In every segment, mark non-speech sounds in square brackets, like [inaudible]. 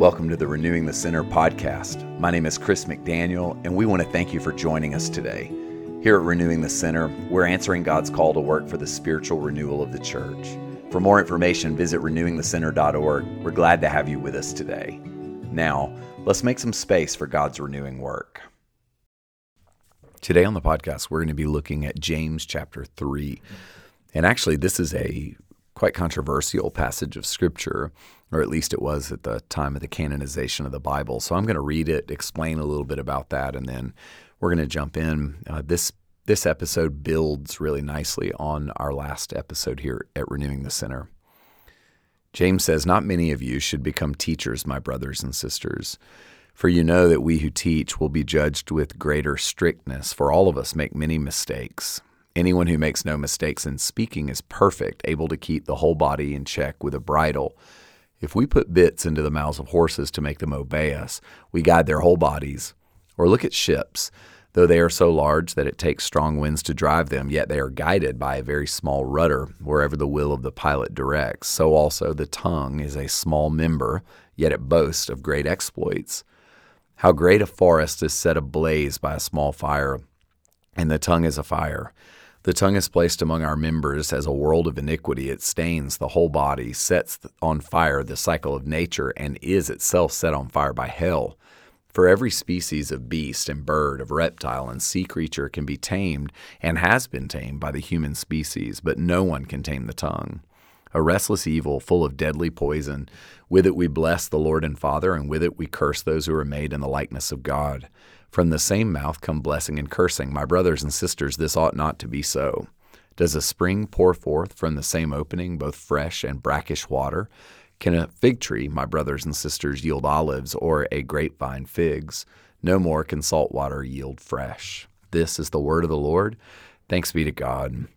Welcome to the Renewing the Center podcast. My name is Chris McDaniel, and we want to thank you for joining us today. Here at Renewing the Center, we're answering God's call to work for the spiritual renewal of the church. For more information, visit renewingthecenter.org. We're glad to have you with us today. Now, let's make some space for God's renewing work. Today on the podcast, we're going to be looking at James chapter 3. And actually, this is a quite controversial passage of scripture, or at least it was at the time of the canonization of the Bible. So I'm going to read it, explain a little bit about that, and then we're going to jump in. Uh, this this episode builds really nicely on our last episode here at Renewing the Center. James says, Not many of you should become teachers, my brothers and sisters. For you know that we who teach will be judged with greater strictness, for all of us make many mistakes. Anyone who makes no mistakes in speaking is perfect, able to keep the whole body in check with a bridle. If we put bits into the mouths of horses to make them obey us, we guide their whole bodies. Or look at ships. Though they are so large that it takes strong winds to drive them, yet they are guided by a very small rudder wherever the will of the pilot directs. So also the tongue is a small member, yet it boasts of great exploits. How great a forest is set ablaze by a small fire, and the tongue is a fire. The tongue is placed among our members as a world of iniquity. It stains the whole body, sets on fire the cycle of nature, and is itself set on fire by hell. For every species of beast and bird, of reptile and sea creature can be tamed and has been tamed by the human species, but no one can tame the tongue. A restless evil full of deadly poison. With it we bless the Lord and Father, and with it we curse those who are made in the likeness of God. From the same mouth come blessing and cursing. My brothers and sisters, this ought not to be so. Does a spring pour forth from the same opening both fresh and brackish water? Can a fig tree, my brothers and sisters, yield olives, or a grapevine figs? No more can salt water yield fresh. This is the word of the Lord. Thanks be to God.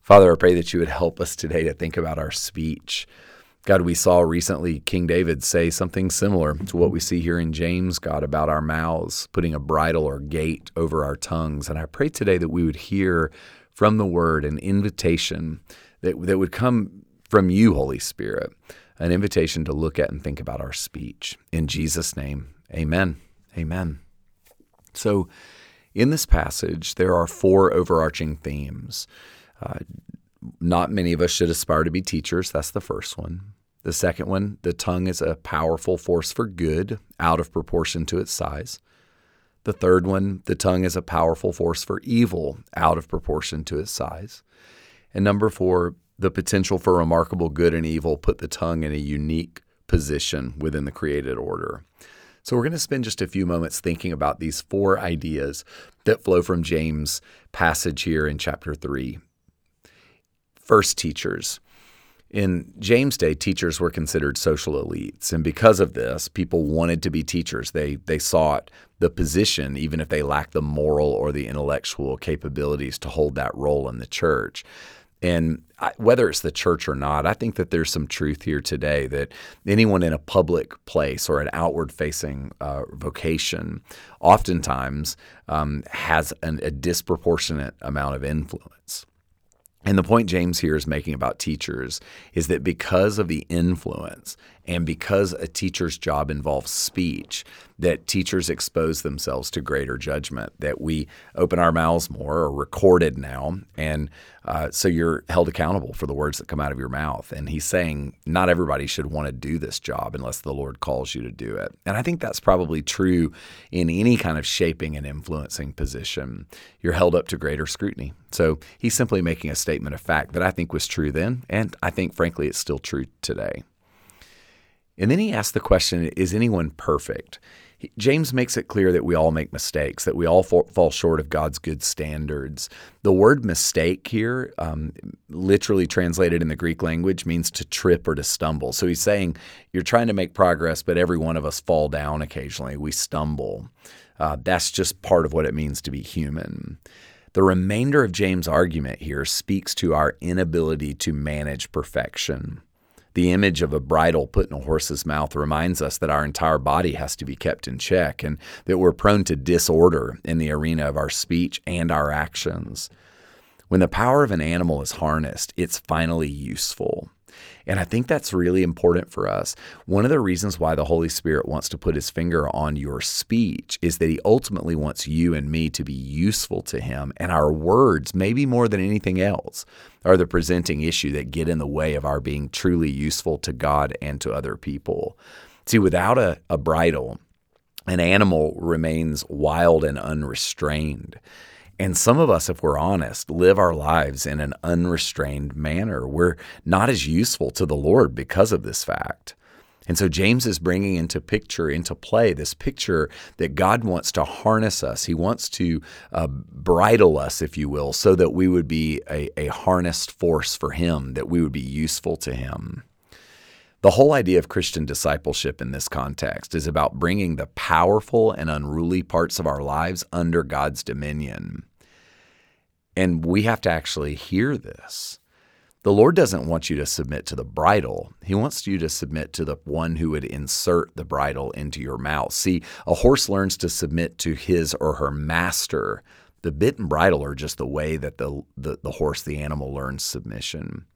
Father, I pray that you would help us today to think about our speech. God, we saw recently King David say something similar to what we see here in James, God, about our mouths, putting a bridle or gate over our tongues. And I pray today that we would hear from the word an invitation that, that would come from you, Holy Spirit, an invitation to look at and think about our speech. In Jesus' name, amen. Amen. So, in this passage, there are four overarching themes. Uh, not many of us should aspire to be teachers. That's the first one. The second one, the tongue is a powerful force for good, out of proportion to its size. The third one, the tongue is a powerful force for evil, out of proportion to its size. And number four, the potential for remarkable good and evil put the tongue in a unique position within the created order. So, we're going to spend just a few moments thinking about these four ideas that flow from James' passage here in chapter 3. First, teachers. In James' day, teachers were considered social elites, and because of this, people wanted to be teachers. They they sought the position, even if they lacked the moral or the intellectual capabilities to hold that role in the church. And I, whether it's the church or not, I think that there's some truth here today that anyone in a public place or an outward facing uh, vocation oftentimes um, has an, a disproportionate amount of influence. And the point James here is making about teachers is that because of the influence and because a teacher's job involves speech, that teachers expose themselves to greater judgment, that we open our mouths more or recorded now. And uh, so you're held accountable for the words that come out of your mouth. And he's saying not everybody should want to do this job unless the Lord calls you to do it. And I think that's probably true in any kind of shaping and influencing position. You're held up to greater scrutiny. So he's simply making a statement of fact that I think was true then. And I think, frankly, it's still true today. And then he asks the question Is anyone perfect? James makes it clear that we all make mistakes, that we all fall short of God's good standards. The word mistake here, um, literally translated in the Greek language, means to trip or to stumble. So he's saying you're trying to make progress, but every one of us fall down occasionally. We stumble. Uh, that's just part of what it means to be human. The remainder of James' argument here speaks to our inability to manage perfection. The image of a bridle put in a horse's mouth reminds us that our entire body has to be kept in check and that we're prone to disorder in the arena of our speech and our actions. When the power of an animal is harnessed, it's finally useful. And I think that's really important for us. One of the reasons why the Holy Spirit wants to put his finger on your speech is that he ultimately wants you and me to be useful to him. And our words, maybe more than anything else, are the presenting issue that get in the way of our being truly useful to God and to other people. See, without a, a bridle, an animal remains wild and unrestrained. And some of us, if we're honest, live our lives in an unrestrained manner. We're not as useful to the Lord because of this fact. And so James is bringing into picture, into play, this picture that God wants to harness us. He wants to uh, bridle us, if you will, so that we would be a, a harnessed force for Him, that we would be useful to Him. The whole idea of Christian discipleship in this context is about bringing the powerful and unruly parts of our lives under God's dominion. And we have to actually hear this. The Lord doesn't want you to submit to the bridle. He wants you to submit to the one who would insert the bridle into your mouth. See, a horse learns to submit to his or her master. The bit and bridle are just the way that the, the, the horse, the animal, learns submission.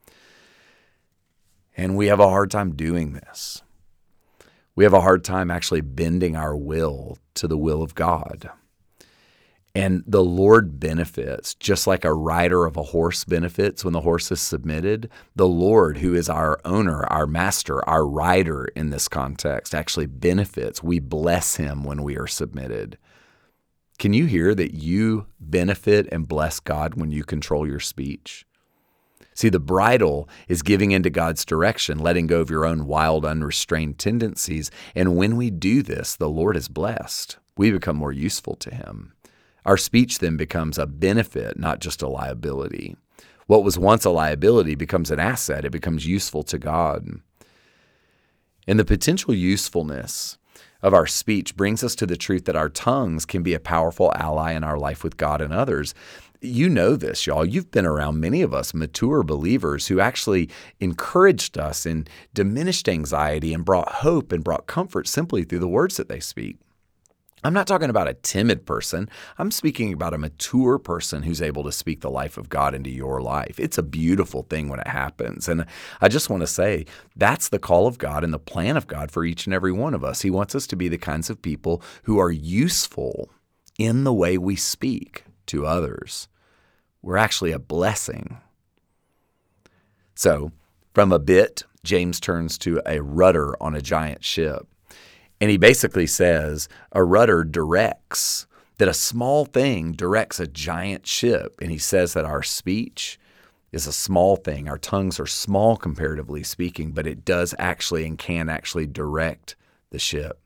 And we have a hard time doing this. We have a hard time actually bending our will to the will of God. And the Lord benefits, just like a rider of a horse benefits when the horse is submitted. The Lord, who is our owner, our master, our rider in this context, actually benefits. We bless him when we are submitted. Can you hear that you benefit and bless God when you control your speech? See, the bridle is giving into God's direction, letting go of your own wild, unrestrained tendencies. And when we do this, the Lord is blessed. We become more useful to Him. Our speech then becomes a benefit, not just a liability. What was once a liability becomes an asset, it becomes useful to God. And the potential usefulness of our speech brings us to the truth that our tongues can be a powerful ally in our life with God and others. You know this, y'all. You've been around many of us mature believers who actually encouraged us and diminished anxiety and brought hope and brought comfort simply through the words that they speak. I'm not talking about a timid person. I'm speaking about a mature person who's able to speak the life of God into your life. It's a beautiful thing when it happens. And I just want to say that's the call of God and the plan of God for each and every one of us. He wants us to be the kinds of people who are useful in the way we speak to others. We're actually a blessing. So, from a bit, James turns to a rudder on a giant ship. And he basically says a rudder directs, that a small thing directs a giant ship. And he says that our speech is a small thing. Our tongues are small comparatively speaking, but it does actually and can actually direct the ship.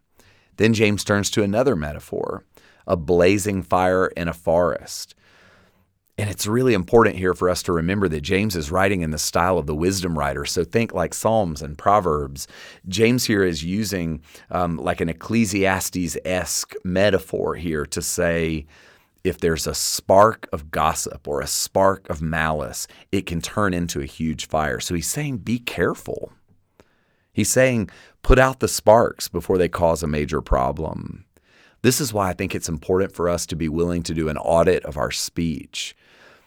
Then James turns to another metaphor a blazing fire in a forest. And it's really important here for us to remember that James is writing in the style of the wisdom writer. So think like Psalms and Proverbs. James here is using um, like an Ecclesiastes esque metaphor here to say, if there's a spark of gossip or a spark of malice, it can turn into a huge fire. So he's saying, be careful. He's saying, put out the sparks before they cause a major problem. This is why I think it's important for us to be willing to do an audit of our speech.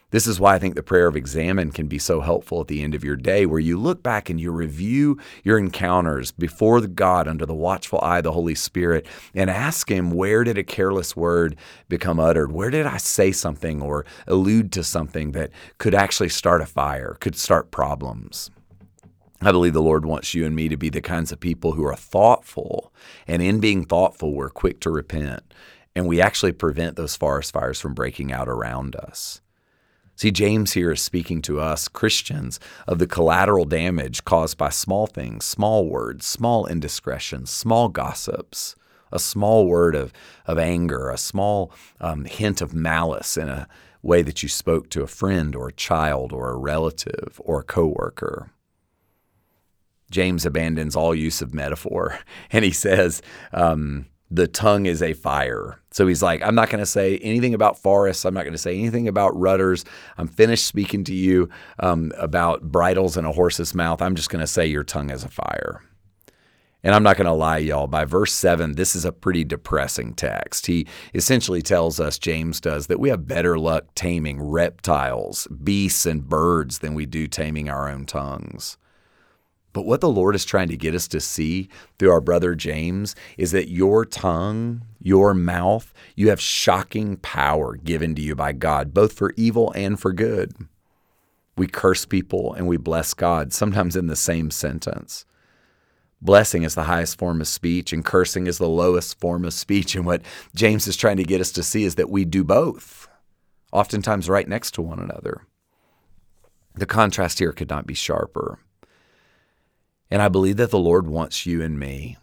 This is why I think the prayer of examen can be so helpful at the end of your day, where you look back and you review your encounters before God under the watchful eye of the Holy Spirit and ask Him, where did a careless word become uttered? Where did I say something or allude to something that could actually start a fire, could start problems? I believe the Lord wants you and me to be the kinds of people who are thoughtful. And in being thoughtful, we're quick to repent. And we actually prevent those forest fires from breaking out around us. See, James here is speaking to us, Christians, of the collateral damage caused by small things, small words, small indiscretions, small gossips, a small word of, of anger, a small um, hint of malice in a way that you spoke to a friend or a child or a relative or a coworker. James abandons all use of metaphor [laughs] and he says, um, the tongue is a fire. So he's like, I'm not going to say anything about forests. I'm not going to say anything about rudders. I'm finished speaking to you um, about bridles in a horse's mouth. I'm just going to say your tongue is a fire. And I'm not going to lie, y'all. By verse 7, this is a pretty depressing text. He essentially tells us, James does, that we have better luck taming reptiles, beasts, and birds than we do taming our own tongues. But what the Lord is trying to get us to see through our brother James is that your tongue, your mouth, you have shocking power given to you by God, both for evil and for good. We curse people and we bless God, sometimes in the same sentence. Blessing is the highest form of speech, and cursing is the lowest form of speech. And what James is trying to get us to see is that we do both, oftentimes right next to one another. The contrast here could not be sharper. And I believe that the Lord wants you and me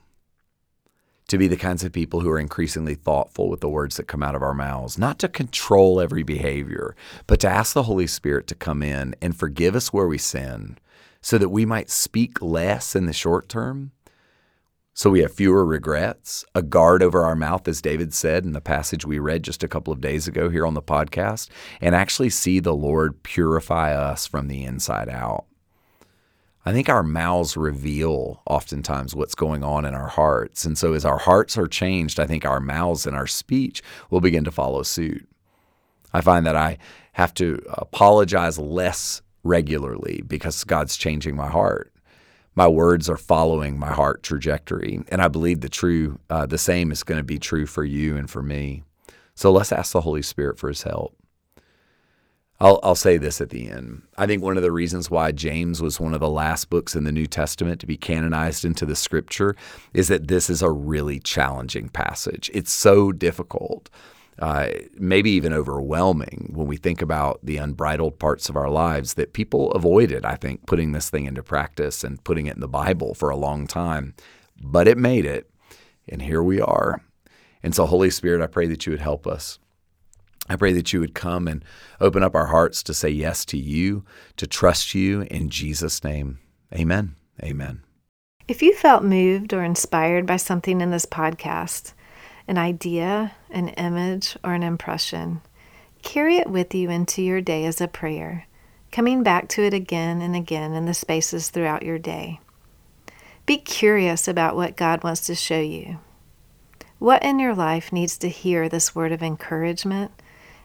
to be the kinds of people who are increasingly thoughtful with the words that come out of our mouths, not to control every behavior, but to ask the Holy Spirit to come in and forgive us where we sin so that we might speak less in the short term, so we have fewer regrets, a guard over our mouth, as David said in the passage we read just a couple of days ago here on the podcast, and actually see the Lord purify us from the inside out. I think our mouths reveal oftentimes what's going on in our hearts. And so, as our hearts are changed, I think our mouths and our speech will begin to follow suit. I find that I have to apologize less regularly because God's changing my heart. My words are following my heart trajectory, and I believe the true, uh, the same is going to be true for you and for me. So let's ask the Holy Spirit for His help. I'll, I'll say this at the end. I think one of the reasons why James was one of the last books in the New Testament to be canonized into the Scripture is that this is a really challenging passage. It's so difficult uh, maybe even overwhelming when we think about the unbridled parts of our lives that people avoided, I think, putting this thing into practice and putting it in the Bible for a long time. But it made it, and here we are. And so, Holy Spirit, I pray that you would help us. I pray that you would come and open up our hearts to say yes to you, to trust you in Jesus' name. Amen. Amen. If you felt moved or inspired by something in this podcast, an idea, an image, or an impression. Carry it with you into your day as a prayer, coming back to it again and again in the spaces throughout your day. Be curious about what God wants to show you. What in your life needs to hear this word of encouragement,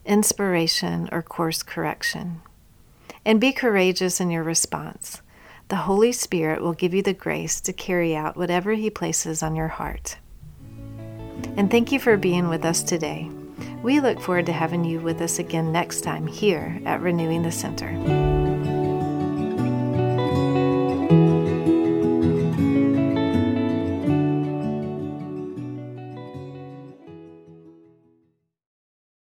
inspiration, or course correction? And be courageous in your response. The Holy Spirit will give you the grace to carry out whatever He places on your heart. And thank you for being with us today. We look forward to having you with us again next time here at Renewing the Center.